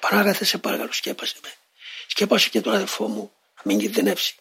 Πανάγαθε σε παρακαλώ σκέπασε με. Σκέπασε και τον αδελφό μου να μην κινδυνεύσει.